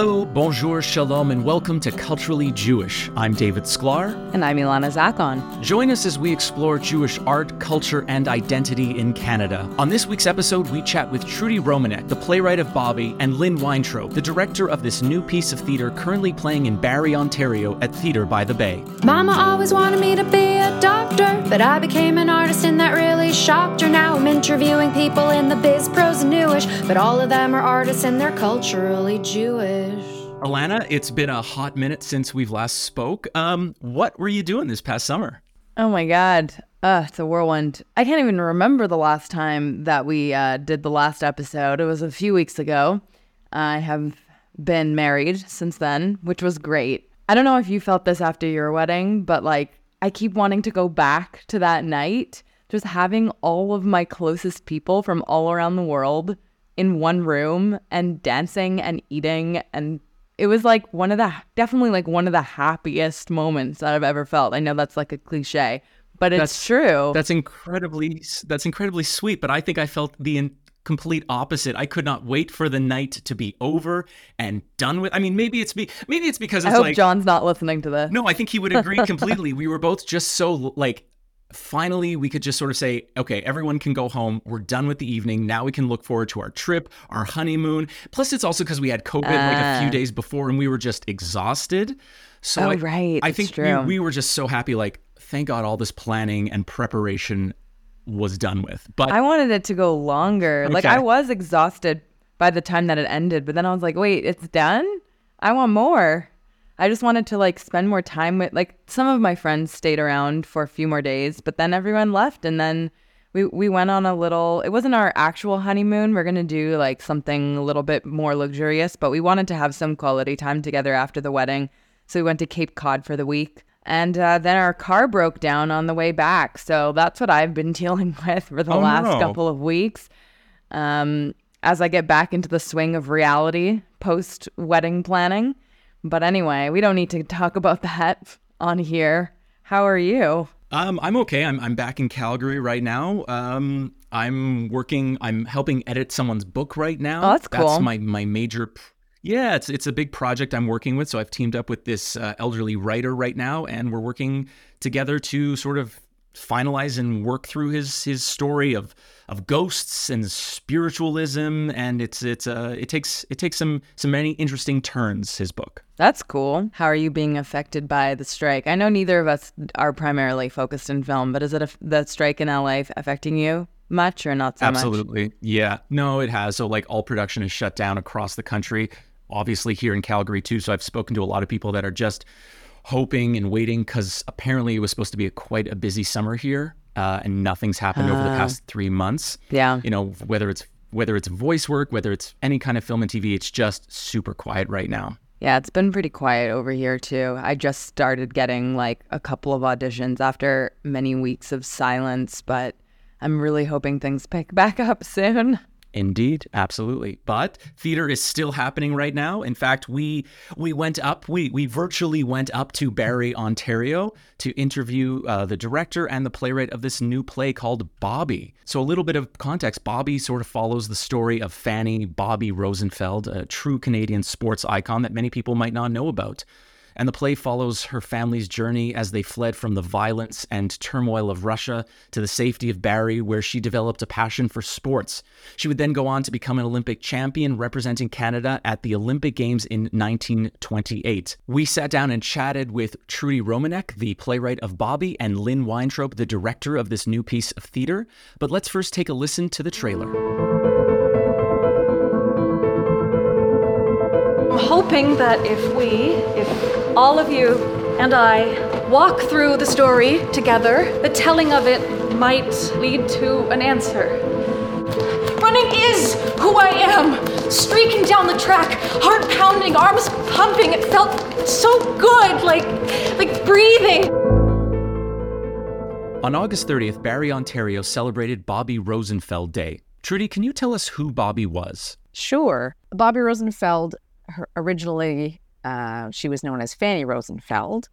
Hello, bonjour, shalom, and welcome to Culturally Jewish. I'm David Sklar. And I'm Ilana Zackon. Join us as we explore Jewish art, culture, and identity in Canada. On this week's episode, we chat with Trudee Romanek, the playwright of Bobbie, and Lynn Weintraub, the director of this new piece of theater currently playing in Barrie, Ontario at Theatre by the Bay. Mama always wanted me to be a doctor, but I became an artist and that really shocked her. Now I'm interviewing people in the biz, pros, and newish, but all of them are artists and they're culturally Jewish. Ilana, it's been a hot minute since we've last spoke. Um, what were you doing this past summer? Oh my God. Uh, it's a whirlwind. I can't even remember the last time that we uh, did the last episode. It was a few weeks ago. I have been married since then, which was great. I don't know if you felt this after your wedding, but like I keep wanting to go back to that night, just having all of my closest people from all around the world in one room and dancing and eating and it was like one of the definitely like one of the happiest moments that I've ever felt. I know that's like a cliche, but it's That's- true. That's incredibly that's incredibly sweet, but I think I felt the in- complete opposite. I could not wait for the night to be over and done with. I mean, maybe it's be maybe it's because I it's hope like John's not listening to this. No, I think he would agree completely. we were both just so like finally we could just sort of say, okay, everyone can go home. We're done with the evening. Now we can look forward to our trip, our honeymoon. Plus it's also because we had COVID like a few Ah. days before and we were just exhausted. So Oh, I, right, I that's think. We, we were just so happy like thank God all this planning and preparation was done with. But I wanted it to go longer. Like I was exhausted by the time that it ended, but then I was like, wait, it's done? I want more. I just wanted to like spend more time with like some of my friends stayed around for a few more days, but then everyone left and then we we went on a little it wasn't our actual honeymoon. We're going to do like something a little bit more luxurious, but we wanted to have some quality time together after the wedding. So we went to Cape Cod for the week. And uh, then our car broke down on the way back. So that's what I've been dealing with for the Oh, last no. couple of weeks. Um, as I get back into the swing of reality post wedding planning. But anyway, we don't need to talk about that on here. How are you? Um, I'm okay. I'm I'm back in Calgary right now. Um, I'm working. I'm helping edit someone's book right now. Oh, that's cool. That's my my major. p- Yeah, it's it's a big project I'm working with. So I've teamed up with this uh, elderly writer right now, and we're working together to sort of finalize and work through his his story of of ghosts and spiritualism. And it's it's uh it takes it takes some some many interesting turns. His book. That's cool. How are you being affected by the strike? I know neither of us are primarily focused in film, but is it a, the strike in LA affecting you much or not so much? Absolutely. Yeah. No, it has. So like all production is shut down across the country. Obviously here in Calgary too. So I've spoken to a lot of people that are just hoping and waiting because apparently it was supposed to be a, quite a busy summer here, uh, and nothing's happened over the past three months. Yeah. You know, whether it's whether it's voice work, whether it's any kind of film and TV, it's just super quiet right now. Yeah, it's been pretty quiet over here too. I just started getting like a couple of auditions after many weeks of silence, but I'm really hoping things pick back up soon. Indeed, absolutely. But theater is still happening right now. In fact, we we went up, we we virtually went up to Barrie, Ontario, to interview uh, the director and the playwright of this new play called Bobbie. So a little bit of context: Bobbie sort of follows the story of Fanny Bobbie Rosenfeld, a true Canadian sports icon that many people might not know about. And the play follows her family's journey as they fled from the violence and turmoil of Russia to the safety of Barrie, where she developed a passion for sports. She would then go on to become an Olympic champion representing Canada at the Olympic Games in 1928. We sat down and chatted with Trudee Romanek, the playwright of Bobbie, and Lynn Weintraub, the director of this new piece of theater. But let's first take a listen to the trailer. I'm hoping that if we, if all of you and I walk through the story together, the telling of it might lead to an answer. Running is who I am. Streaking down the track, heart pounding, arms pumping. It felt so good, like like breathing. On August 30th, Barrie, Ontario celebrated Bobbie Rosenfeld Day. Trudee, can you tell us who Bobbie was? Sure. Bobbie Rosenfeld, originally uh, she was known as Fanny Rosenfeld,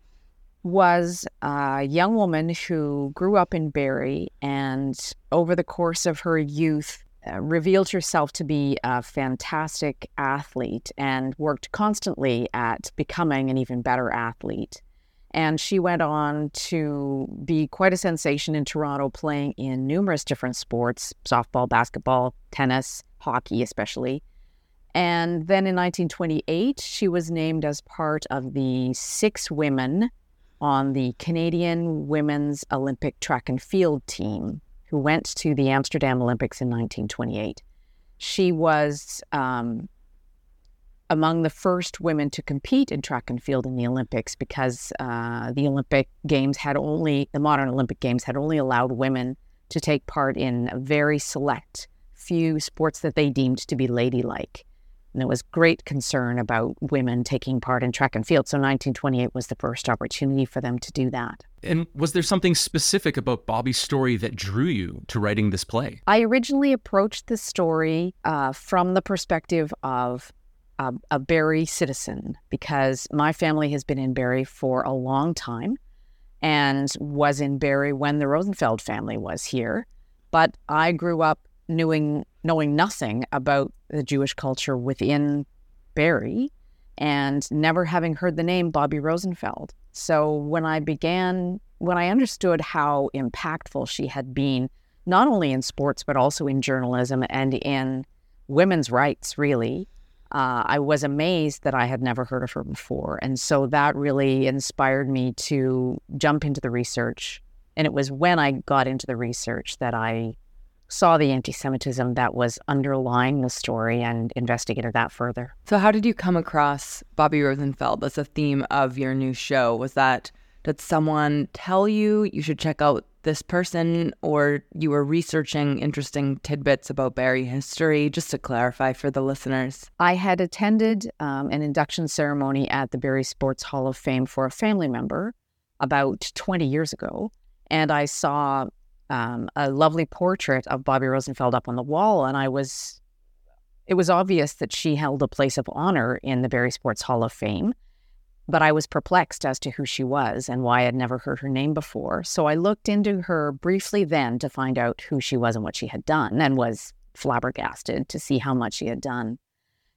was a young woman who grew up in Barrie and over the course of her youth uh, revealed herself to be a fantastic athlete and worked constantly at becoming an even better athlete. And she went on to be quite a sensation in Toronto, playing in numerous different sports softball, basketball, tennis, hockey, especially. And then in 1928, she was named as part of the six women on the Canadian Women's Olympic track and field team who went to the Amsterdam Olympics in 1928. She was um, among the first women to compete in track and field in the Olympics because uh, the Olympic Games had only, the modern Olympic Games had only allowed women to take part in a very select few sports that they deemed to be ladylike. And there was great concern about women taking part in track and field. So 1928 was the first opportunity for them to do that. And was there something specific about Bobbie's story that drew you to writing this play? I originally approached the story uh, from the perspective of a, a Barrie citizen because my family has been in Barrie for a long time and was in Barrie when the Rosenfeld family was here. But I grew up knowing knowing nothing about the Jewish culture within Barrie and never having heard the name Bobbie Rosenfeld. So when I began, when I understood how impactful she had been, not only in sports, but also in journalism and in women's rights, really, uh, I was amazed that I had never heard of her before. And so that really inspired me to jump into the research. And it was when I got into the research that I saw the anti Semitism that was underlying the story and investigated that further. So, how did you come across Bobbie Rosenfeld as a theme of your new show? Was that, did someone tell you you should check out this person, or you were researching interesting tidbits about Barrie history? Just to clarify for the listeners. I had attended um, an induction ceremony at the Barrie Sports Hall of Fame for a family member about 20 years ago. And I saw um, a lovely portrait of Bobbie Rosenfeld up on the wall, and I was. It was obvious that she held a place of honor in the Barrie Sports Hall of Fame, but I was perplexed as to who she was and why I'd never heard her name before. So I looked into her briefly then to find out who she was and what she had done, and was flabbergasted to see how much she had done.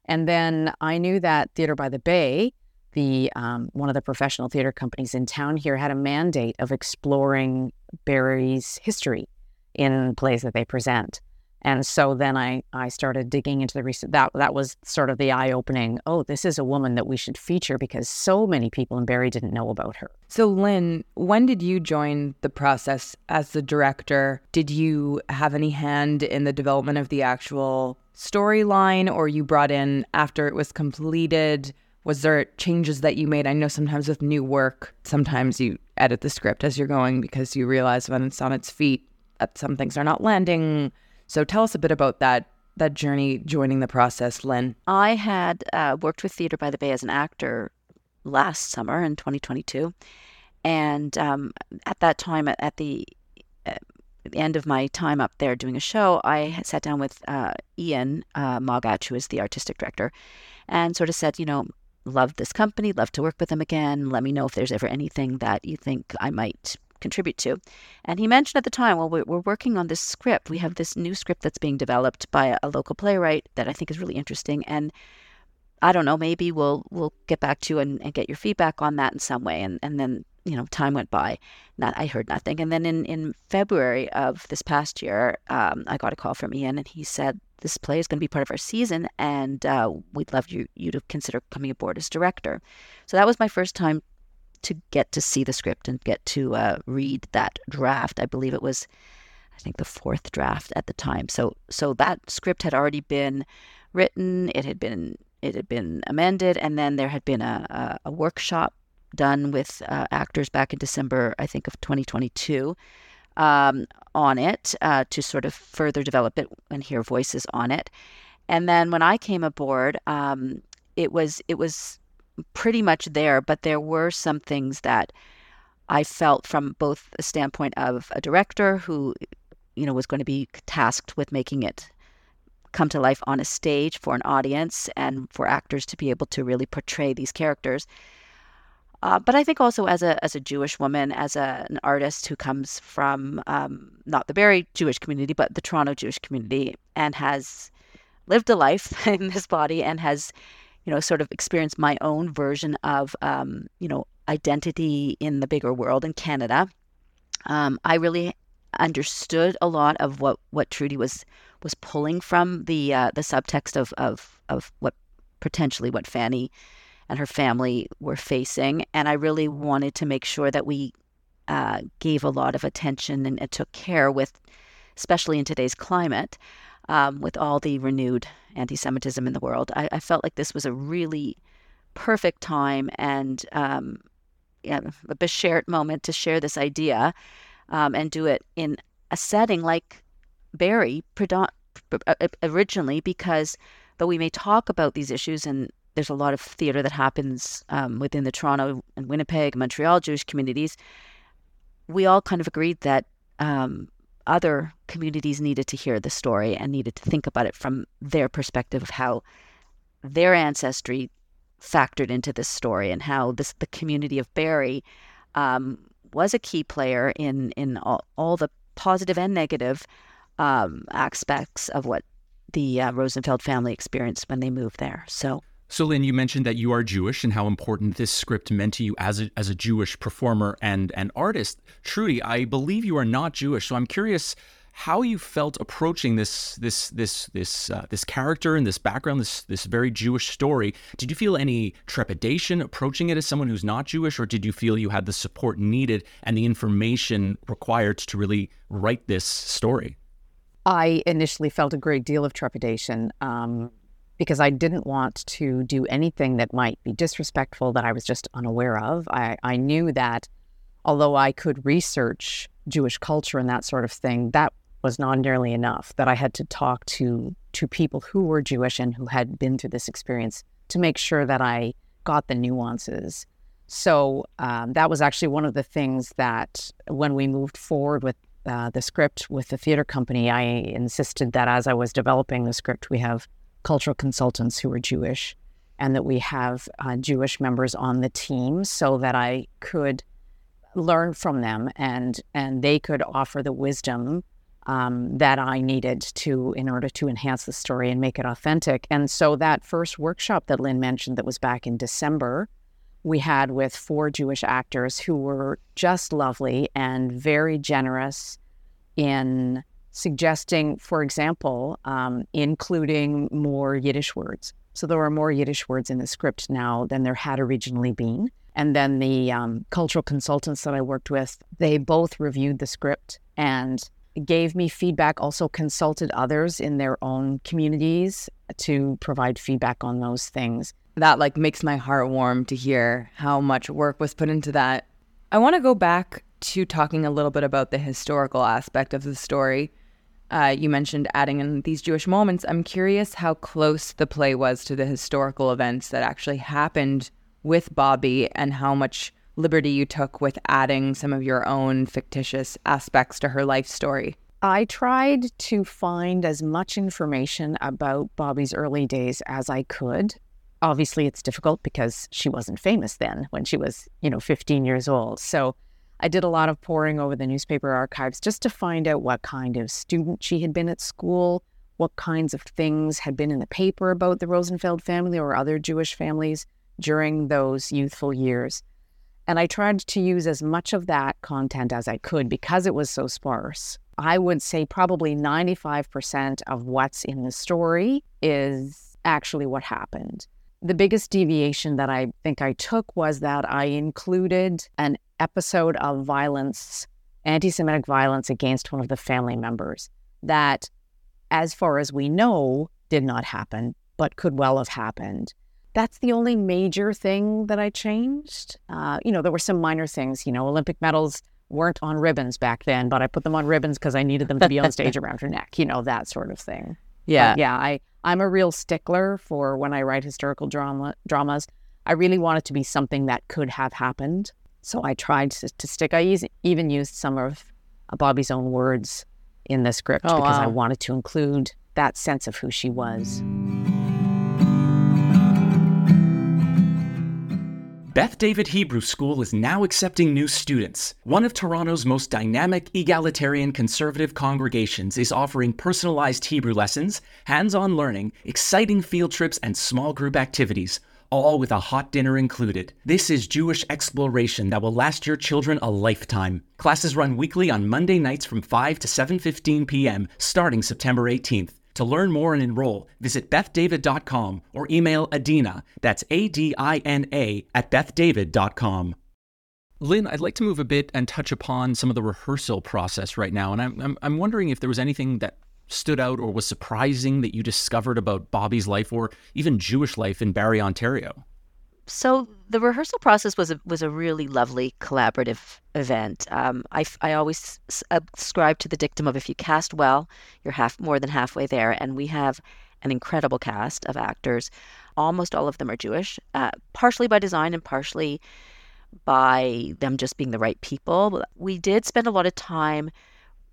And then I knew that Theatre by the Bay the um, one of the professional theater companies in town here had a mandate of exploring Barrie's history in plays that they present. And so then I, I started digging into the research. That that was sort of the eye opening. Oh, this is a woman that we should feature because so many people in Barrie didn't know about her. So, Lynn, when did you join the process as the director? Did you have any hand in the development of the actual storyline, or you brought in after it was completed? Was there changes that you made? I know sometimes with new work, sometimes you edit the script as you're going because you realize when it's on its feet that some things are not landing. So tell us a bit about that that journey joining the process, Lynn. I had uh, worked with Theatre by the Bay as an actor last summer in 2022, and um, at that time, at, uh, the end of my time up there doing a show, I sat down with uh, Ian uh, Moggach, who is the artistic director, and sort of said, you know, love this company, love to work with them again. Let me know if there's ever anything that you think I might contribute to. And he mentioned at the time, well, we're, working on this script. We have this new script that's being developed by a, a local playwright that I think is really interesting. And I don't know, maybe we'll we'll get back to you and, and get your feedback on that in some way. And and then you know time went by, not I heard nothing. And then in in February of this past year, um, I got a call from Ian, and he said this play is going to be part of our season, and uh, we'd love you you to consider coming aboard as director. So that was my first time to get to see the script and get to uh, read that draft. I believe it was, I think, the fourth draft at the time. So so that script had already been written. It had been it had been amended, and then there had been a, a, a workshop done with uh, actors back in December, I think, of 2022 um, on it uh, to sort of further develop it and hear voices on it. And then when I came aboard, um, it was it was pretty much there, but there were some things that I felt from both a standpoint of a director who, you know, was going to be tasked with making it come to life on a stage for an audience and for actors to be able to really portray these characters. Uh, but I think also as a as a Jewish woman, as a, an artist who comes from um, not the Barrie Jewish community, but the Toronto Jewish community, and has lived a life in this body and has, you know, sort of experienced my own version of, um, you know, identity in the bigger world in Canada. Um, I really understood a lot of what what Trudee was was pulling from the uh, the subtext of of of what potentially what Fanny and her family were facing. And I really wanted to make sure that we uh, gave a lot of attention and, and, took care with, especially in today's climate, um, with all the renewed anti Semitism in the world. I, I, felt like this was a really perfect time and um, yeah, a Beshert moment to share this idea um, and do it in a setting like Barrie originally because though we may talk about these issues and there's a lot of theater that happens um, within the Toronto and Winnipeg, Montreal Jewish communities. We all kind of agreed that um, other communities needed to hear the story and needed to think about it from their perspective of how their ancestry factored into this story and how this the community of Barrie um, was a key player in in all, all the positive and negative um, aspects of what the uh, Rosenfeld family experienced when they moved there. So so, Lynn, you mentioned that you are Jewish and how important this script meant to you as a, as a Jewish performer and an artist. Trudee, I believe you are not Jewish, so I'm curious how you felt approaching this this this this uh, this character and this background, this this very Jewish story. Did you feel any trepidation approaching it as someone who's not Jewish, or did you feel you had the support needed and the information required to really write this story? I initially felt a great deal of trepidation. Um, because I didn't want to do anything that might be disrespectful that I was just unaware of. I, I knew that although I could research Jewish culture and that sort of thing, that was not nearly enough. That I had to talk to to people who were Jewish and who had been through this experience to make sure that I got the nuances. So um, that was actually one of the things that when we moved forward with uh, the script with the theater company, I insisted that as I was developing the script, we have cultural consultants who were Jewish and that we have uh, Jewish members on the team so that I could learn from them and and they could offer the wisdom um, that I needed to in order to enhance the story and make it authentic. And so that first workshop that Lynn mentioned that was back in December, we had with four Jewish actors who were just lovely and very generous in suggesting, for example, um, including more Yiddish words. So there are more Yiddish words in the script now than there had originally been. And then the um, cultural consultants that I worked with, they both reviewed the script and gave me feedback, also consulted others in their own communities to provide feedback on those things. That like makes my heart warm to hear how much work was put into that. I want to go back to talking a little bit about the historical aspect of the story uh, you mentioned adding in these Jewish moments. I'm curious how close the play was to the historical events that actually happened with Bobbie and how much liberty you took with adding some of your own fictitious aspects to her life story. I tried to find as much information about Bobbie's early days as I could. Obviously, it's difficult because she wasn't famous then when she was, you know, 15 years old. So I did a lot of poring over the newspaper archives just to find out what kind of student she had been at school, what kinds of things had been in the paper about the Rosenfeld family or other Jewish families during those youthful years. And I tried to use as much of that content as I could because it was so sparse. I would say probably 95% of what's in the story is actually what happened. The biggest deviation that I think I took was that I included an episode of violence, anti Semitic violence against one of the family members that, as far as we know, did not happen, but could well have happened. That's the only major thing that I changed. Uh, you know, there were some minor things. You know, Olympic medals weren't on ribbons back then, but I put them on ribbons because I needed them to be on stage around her neck. You know, that sort of thing. Yeah, but yeah. I I'm a real stickler for when I write historical drama dramas. I really want it to be something that could have happened. So I tried to, to stick. I even used some of uh, Bobbie's own words in the script oh, because wow. I wanted to include that sense of who she was. Beth David Hebrew School is now accepting new students. One of Toronto's most dynamic, egalitarian, conservative congregations is offering personalized Hebrew lessons, hands on learning, exciting field trips, and small group activities, all with a hot dinner included. This is Jewish exploration that will last your children a lifetime. Classes run weekly on Monday nights from 5 to 7:15 p.m. starting September 18th. To learn more and enroll, visit bethdavid.com or email Adina, that's A D I N A, at bethdavid.com. Lynn, I'd like to move a bit and touch upon some of the rehearsal process right now. And I'm, I'm, I'm wondering if there was anything that stood out or was surprising that you discovered about Bobbie's life or even Jewish life in Barrie, Ontario. So the rehearsal process was a was a really lovely collaborative event. Um, I, I always subscribe to the dictum of if you cast well, you're half more than halfway there, and we have an incredible cast of actors. Almost all of them are Jewish, uh, partially by design and partially by them just being the right people. We did spend a lot of time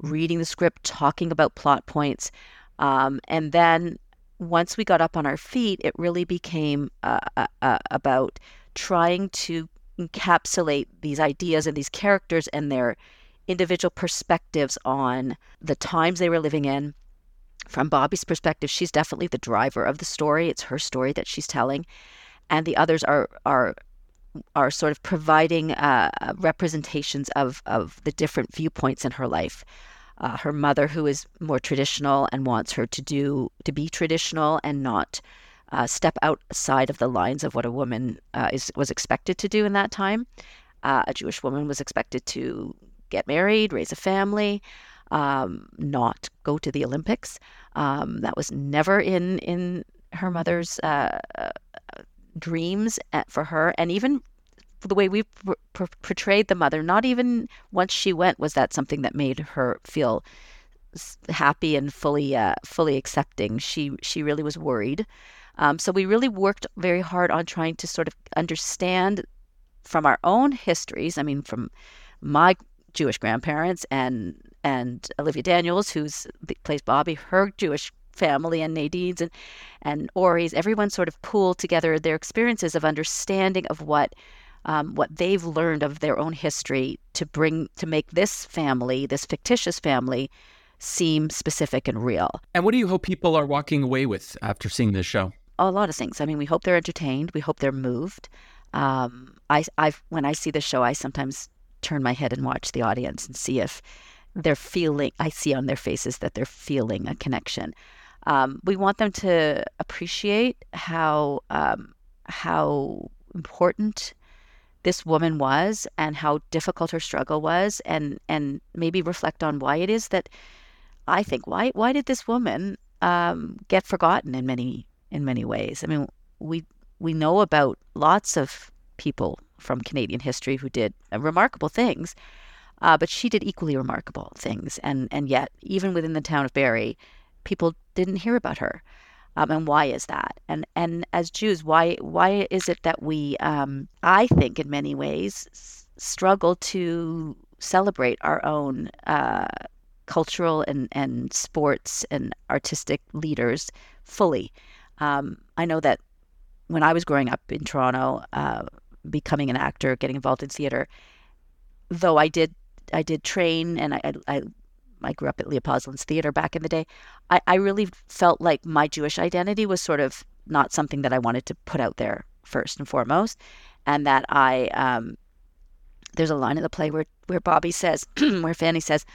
reading the script, talking about plot points, um, and then once we got up on our feet, it really became uh, uh, uh, about trying to encapsulate these ideas and these characters and their individual perspectives on the times they were living in. From Bobbie's perspective, she's definitely the driver of the story. It's her story that she's telling, and the others are are are sort of providing uh, representations of of the different viewpoints in her life uh, her mother who is more traditional and wants her to do to be traditional and not uh, step outside of the lines of what a woman uh, is was expected to do in that time. Uh, a Jewish woman was expected to get married, raise a family, um, not go to the Olympics. Um, that was never in in her mother's uh, dreams uh, for her, and even the way we portrayed the mother, not even once she went was that something that made her feel happy and fully uh, fully accepting. She she really was worried. Um, so we really worked very hard on trying to sort of understand from our own histories. I mean, from my Jewish grandparents and and Olivia Daniels, who's plays Bobbie, her Jewish family and Nadine's and and Ori's. Everyone sort of pooled together their experiences of understanding of what um, what they've learned of their own history to bring to make this family, this fictitious family, seem specific and real. And what do you hope people are walking away with after seeing this show? A lot of things. I mean, we hope they're entertained. We hope they're moved. Um, I, I, when I see the show, I sometimes turn my head and watch the audience and see if they're feeling. I see on their faces that they're feeling a connection. Um, we want them to appreciate how um, how important this woman was and how difficult her struggle was and and maybe reflect on why it is that I think why why did this woman um, get forgotten in many in many ways? I mean, we we know about lots of people from Canadian history who did remarkable things, uh, but she did equally remarkable things, and and yet even within the town of Barrie, people didn't hear about her. Um, and why is that? And and as Jews, why why is it that we, um, I think, in many ways, s- struggle to celebrate our own uh, cultural and and sports and artistic leaders fully? Um, I know that when I was growing up in Toronto, uh, becoming an actor, getting involved in theater, though I did I did train and I, I, I I grew up at Leah Posluns Theater back in the day. I, I really felt like my Jewish identity was sort of not something that I wanted to put out there first and foremost, and that I um, there's a line in the play where where Bobbie says, where Fanny says,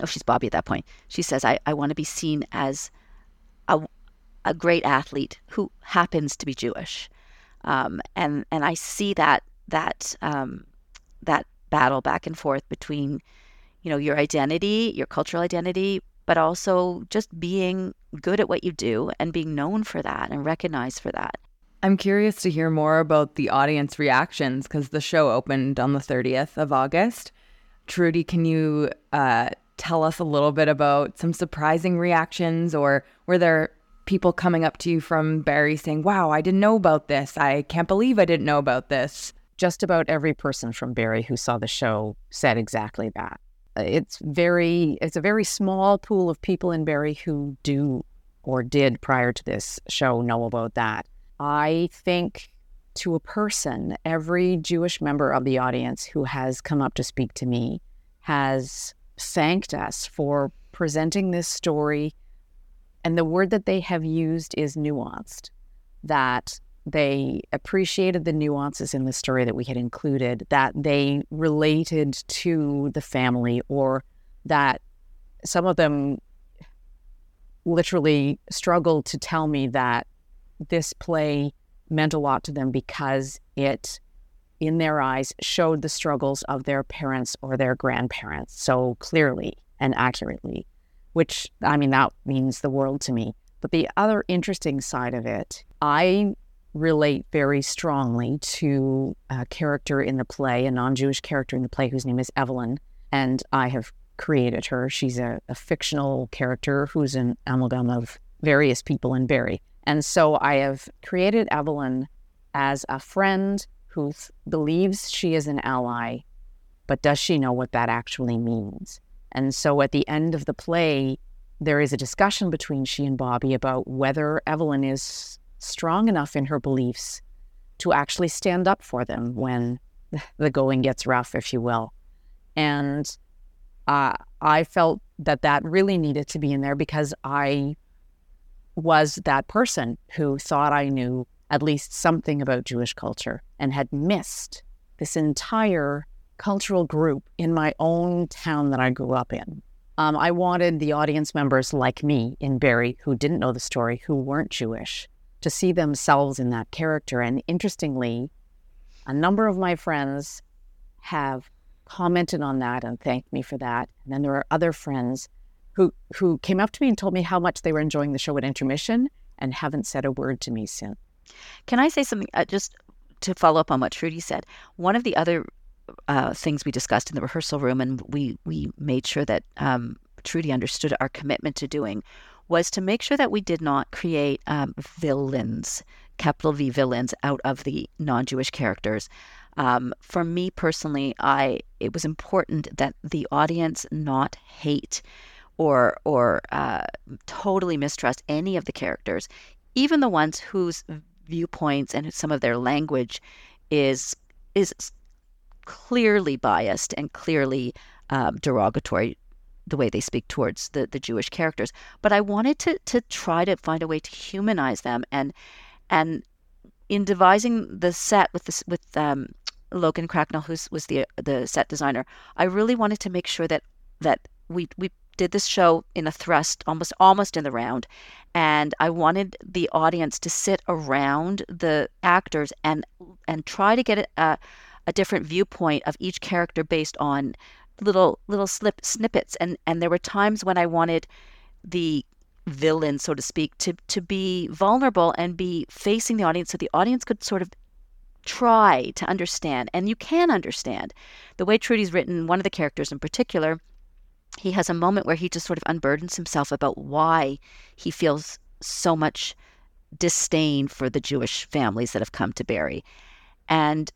oh, she's Bobbie at that point. She says, I, I want to be seen as a, a great athlete who happens to be Jewish. Um, and, and I see that, that, um, that battle back and forth between you know, your identity, your cultural identity, but also just being good at what you do and being known for that and recognized for that. I'm curious to hear more about the audience reactions because the show opened on the 30th of August. Trudee, can you uh, tell us a little bit about some surprising reactions, or were there people coming up to you from Barrie saying, Wow, I didn't know about this. I can't believe I didn't know about this? Just about every person from Barrie who saw the show said exactly that it's very it's a very small pool of people in Barrie who do or did prior to this show know about that. I think to a person, every Jewish member of the audience who has come up to speak to me has thanked us for presenting this story. And the word that they have used is nuanced, that they appreciated the nuances in the story that we had included, that they related to the family, or that some of them literally struggled to tell me that this play meant a lot to them because it, in their eyes, showed the struggles of their parents or their grandparents so clearly and accurately, which, I mean, that means the world to me. But the other interesting side of it, I relate very strongly to a character in the play, a non Jewish character in the play whose name is Evelyn. And I have created her. She's a, a fictional character who's an amalgam of various people in Barrie. And so I have created Evelyn as a friend who th- believes she is an ally, but does she know what that actually means? And so at the end of the play, there is a discussion between she and Bobbie about whether Evelyn is strong enough in her beliefs to actually stand up for them when the going gets rough, if you will. And uh, I felt that that really needed to be in there because I was that person who thought I knew at least something about Jewish culture and had missed this entire cultural group in my own town that I grew up in. Um, I wanted the audience members like me in Barrie who didn't know the story, who weren't Jewish, to see themselves in that character. And interestingly, a number of my friends have commented on that and thanked me for that. And then there are other friends who who came up to me and told me how much they were enjoying the show at intermission and haven't said a word to me since. Can I say something uh, just to follow up on what Trudee said? One of the other uh, things we discussed in the rehearsal room, and we we made sure that um, Trudee understood our commitment to doing, was to make sure that we did not create um, villains, capital V villains, out of the non-Jewish characters. Um, for me personally, I it was important that the audience not hate or or uh, totally mistrust any of the characters, even the ones whose viewpoints and some of their language is is clearly biased and clearly um, derogatory the way they speak towards the, the Jewish characters. But I wanted to to try to find a way to humanize them and and in devising the set with this with um, Logan Cracknell, who was the the set designer, I really wanted to make sure that that we we did this show in a thrust, almost almost in the round, and I wanted the audience to sit around the actors and and try to get a, a different viewpoint of each character based on little little slip snippets. And and there were times when I wanted the villain, so to speak, to to be vulnerable and be facing the audience, so the audience could sort of try to understand, and you can understand the way Trudee's written. One of the characters in particular he has a moment where he just sort of unburdens himself about why he feels so much disdain for the Jewish families that have come to Barrie. And,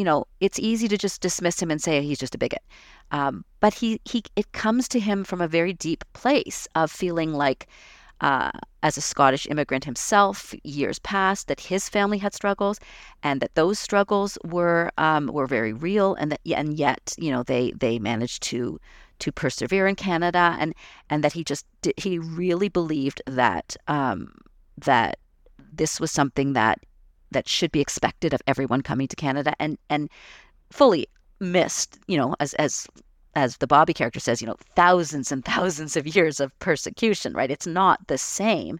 you know, it's easy to just dismiss him and say he's just a bigot. Um, but he, he, it comes to him from a very deep place of feeling like, uh, as a Scottish immigrant himself, years past, that his family had struggles, and that those struggles were um, were very real, and that and yet, you know, they they managed to to persevere in Canada, and and that he just he really believed that um, that this was something that that should be expected of everyone coming to Canada, and and fully missed, you know, as as as the Bobbie character says, you know, thousands and thousands of years of persecution, right? It's not the same.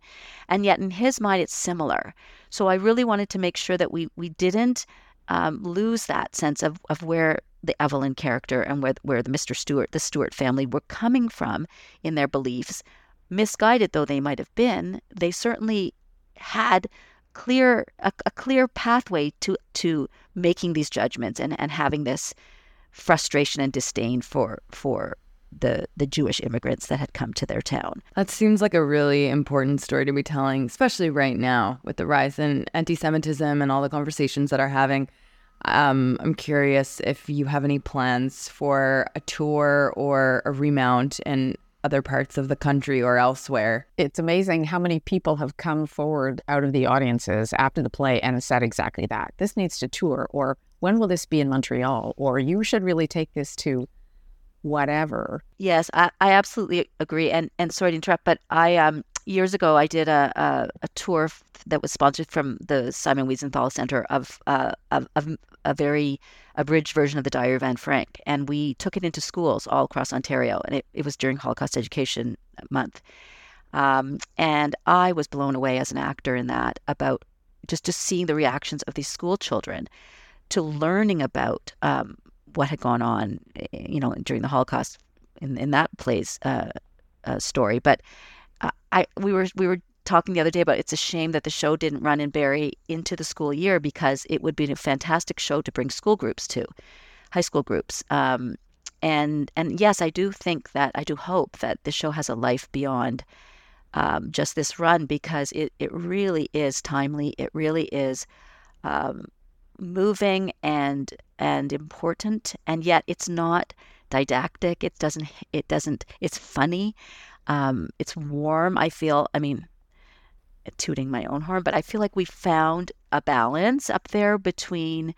And yet in his mind, it's similar. So I really wanted to make sure that we, we didn't um, lose that sense of, of where the Evelyn character and where, where the Mr. Stewart, the Stewart family were coming from in their beliefs. Misguided though they might have been, they certainly had clear a, a clear pathway to to making these judgments and, and having this frustration and disdain for for the the Jewish immigrants that had come to their town. That seems like a really important story to be telling, especially right now with the rise in anti-Semitism and all the conversations that are having. Um, I'm curious if you have any plans for a tour or a remount, and other parts of the country or elsewhere. It's amazing how many people have come forward out of the audiences after the play and said exactly that. This needs to tour, or when will this be in Montreal? Or you should really take this to whatever. Yes, I, I absolutely agree. And and sorry to interrupt, but I um years ago I did a a, a tour that was sponsored from the Simon Wiesenthal Center of uh of, of a very abridged version of the Diary of Anne Frank, and we took it into schools all across Ontario, and it, it was during Holocaust Education Month. Um, and I was blown away as an actor in that about just just seeing the reactions of these school children to learning about um, what had gone on, eh, you know, during the Holocaust in, in that place uh, uh, story. But I we were we were talking the other day about it's a shame that the show didn't run in Barrie into the school year because it would be a fantastic show to bring school groups to, high school groups. Um, and and yes, I do think that I do hope that the show has a life beyond um, just this run because it it really is timely. It really is. Um, moving and and important and yet it's not didactic it doesn't it doesn't it's funny um, it's warm i feel i mean tooting my own horn but i feel like we found a balance up there between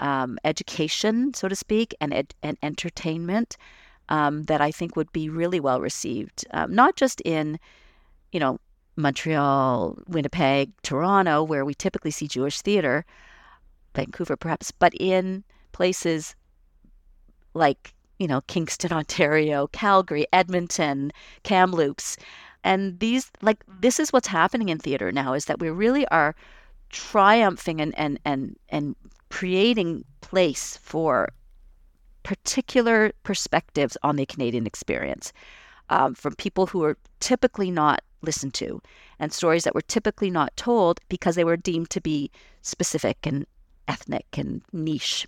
um, education so to speak and ed- and entertainment um, that i think would be really well received um, not just in you know montreal winnipeg toronto where we typically see jewish theater Vancouver perhaps, but in places like, you know, Kingston, Ontario, Calgary, Edmonton, Kamloops. And these like this is what's happening in theater now is that we really are triumphing and and and and creating place for particular perspectives on the Canadian experience um, from people who are typically not listened to and stories that were typically not told because they were deemed to be specific and ethnic and niche.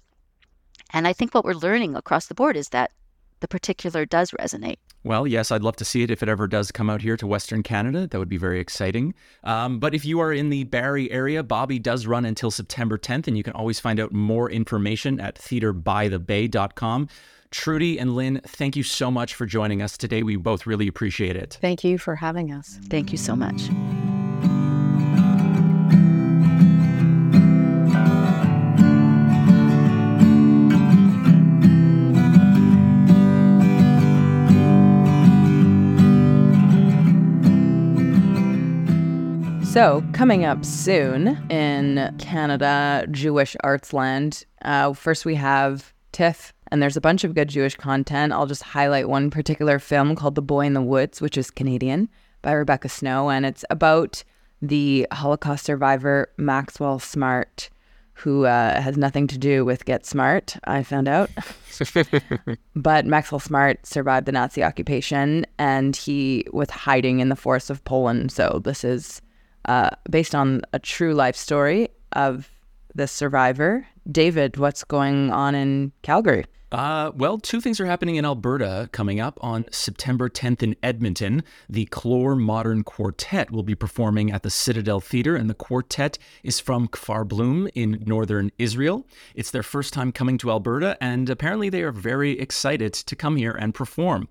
And I think what we're learning across the board is that the particular does resonate. Well, yes, I'd love to see it if it ever does come out here to Western Canada. That would be very exciting. Um, but if you are in the Barrie area, Bobbie does run until September 10th, and you can always find out more information at theaterbythebay.com. Trudee and Lynn, thank you so much for joining us today. We both really appreciate it. Thank you for having us. Thank you so much. So, coming up soon in Canada, Jewish Artsland, uh, first we have TIFF, and there's a bunch of good Jewish content. I'll just highlight one particular film called The Boy in the Woods, which is Canadian by Rebecca Snow, and it's about the Holocaust survivor Maxwell Smart, who uh, has nothing to do with Get Smart, I found out. but Maxwell Smart survived the Nazi occupation and he was hiding in the forests of Poland. So this is uh, based on a true life story of the survivor. David, what's going on in Calgary? Uh, well, two things are happening in Alberta coming up on September 10th in Edmonton. The Clore Modern Quartet will be performing at the Citadel Theatre, and the quartet is from Kfar Blum in northern Israel. It's their first time coming to Alberta, and apparently they are very excited to come here and perform.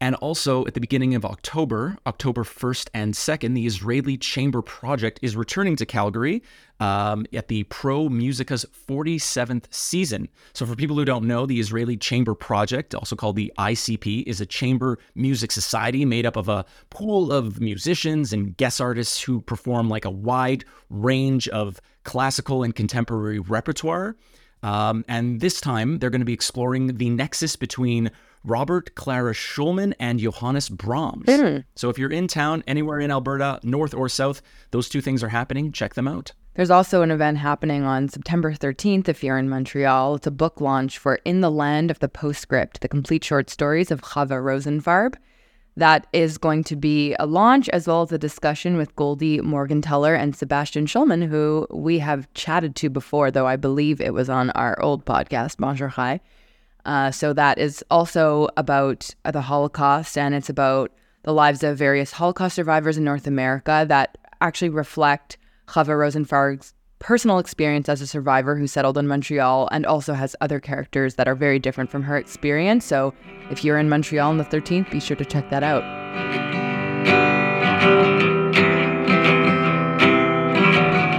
And also at the beginning of October, October 1st and 2nd, the Israeli Chamber Project is returning to Calgary um, at the Pro Musica's 47th season. So, for people who don't know, the Israeli Chamber Project, also called the ICP, is a chamber music society made up of a pool of musicians and guest artists who perform like a wide range of classical and contemporary repertoire. Um, and this time, they're going to be exploring the nexus between Robert Clara Schumann and Johannes Brahms. Mm. So if you're in town, anywhere in Alberta, north or south, those two things are happening. Check them out. There's also an event happening on September 13th if you're in Montreal. It's a book launch for In the Land of the Postscript, the complete short stories of Chava Rosenfarb. That is going to be a launch as well as a discussion with Goldie Morgentaler and Sebastian Schulman, who we have chatted to before, though I believe it was on our old podcast, Bonjour. Uh, so that is also about the Holocaust, and it's about the lives of various Holocaust survivors in North America that actually reflect Chava Rosenfarb's personal experience as a survivor who settled in Montreal and also has other characters that are very different from her experience. So if you're in Montreal on the 13th, be sure to check that out.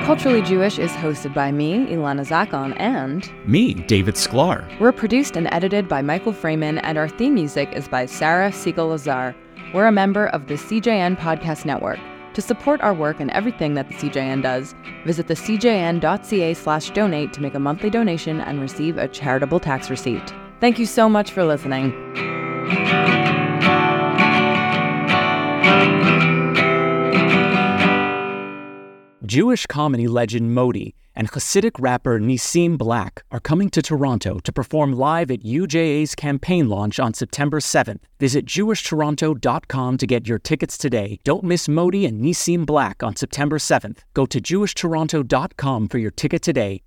Culturally Jewish is hosted by me, Ilana Zackon, and Me, David Sklar. we're produced and edited by Michael Fraiman, and our theme music is by Sarah Segal Lazar. We're a member of the CJN Podcast Network. To support our work and everything that the CJN does, visit the cjn.ca slash donate to make a monthly donation and receive a charitable tax receipt. Thank you so much for listening. Jewish comedy legend Modi and Hasidic rapper Nissim Black are coming to Toronto to perform live at UJA's campaign launch on September 7th. Visit jewishtoronto.com to get your tickets today. Don't miss Modi and Nissim Black on September 7th. Go to jewishtoronto.com for your ticket today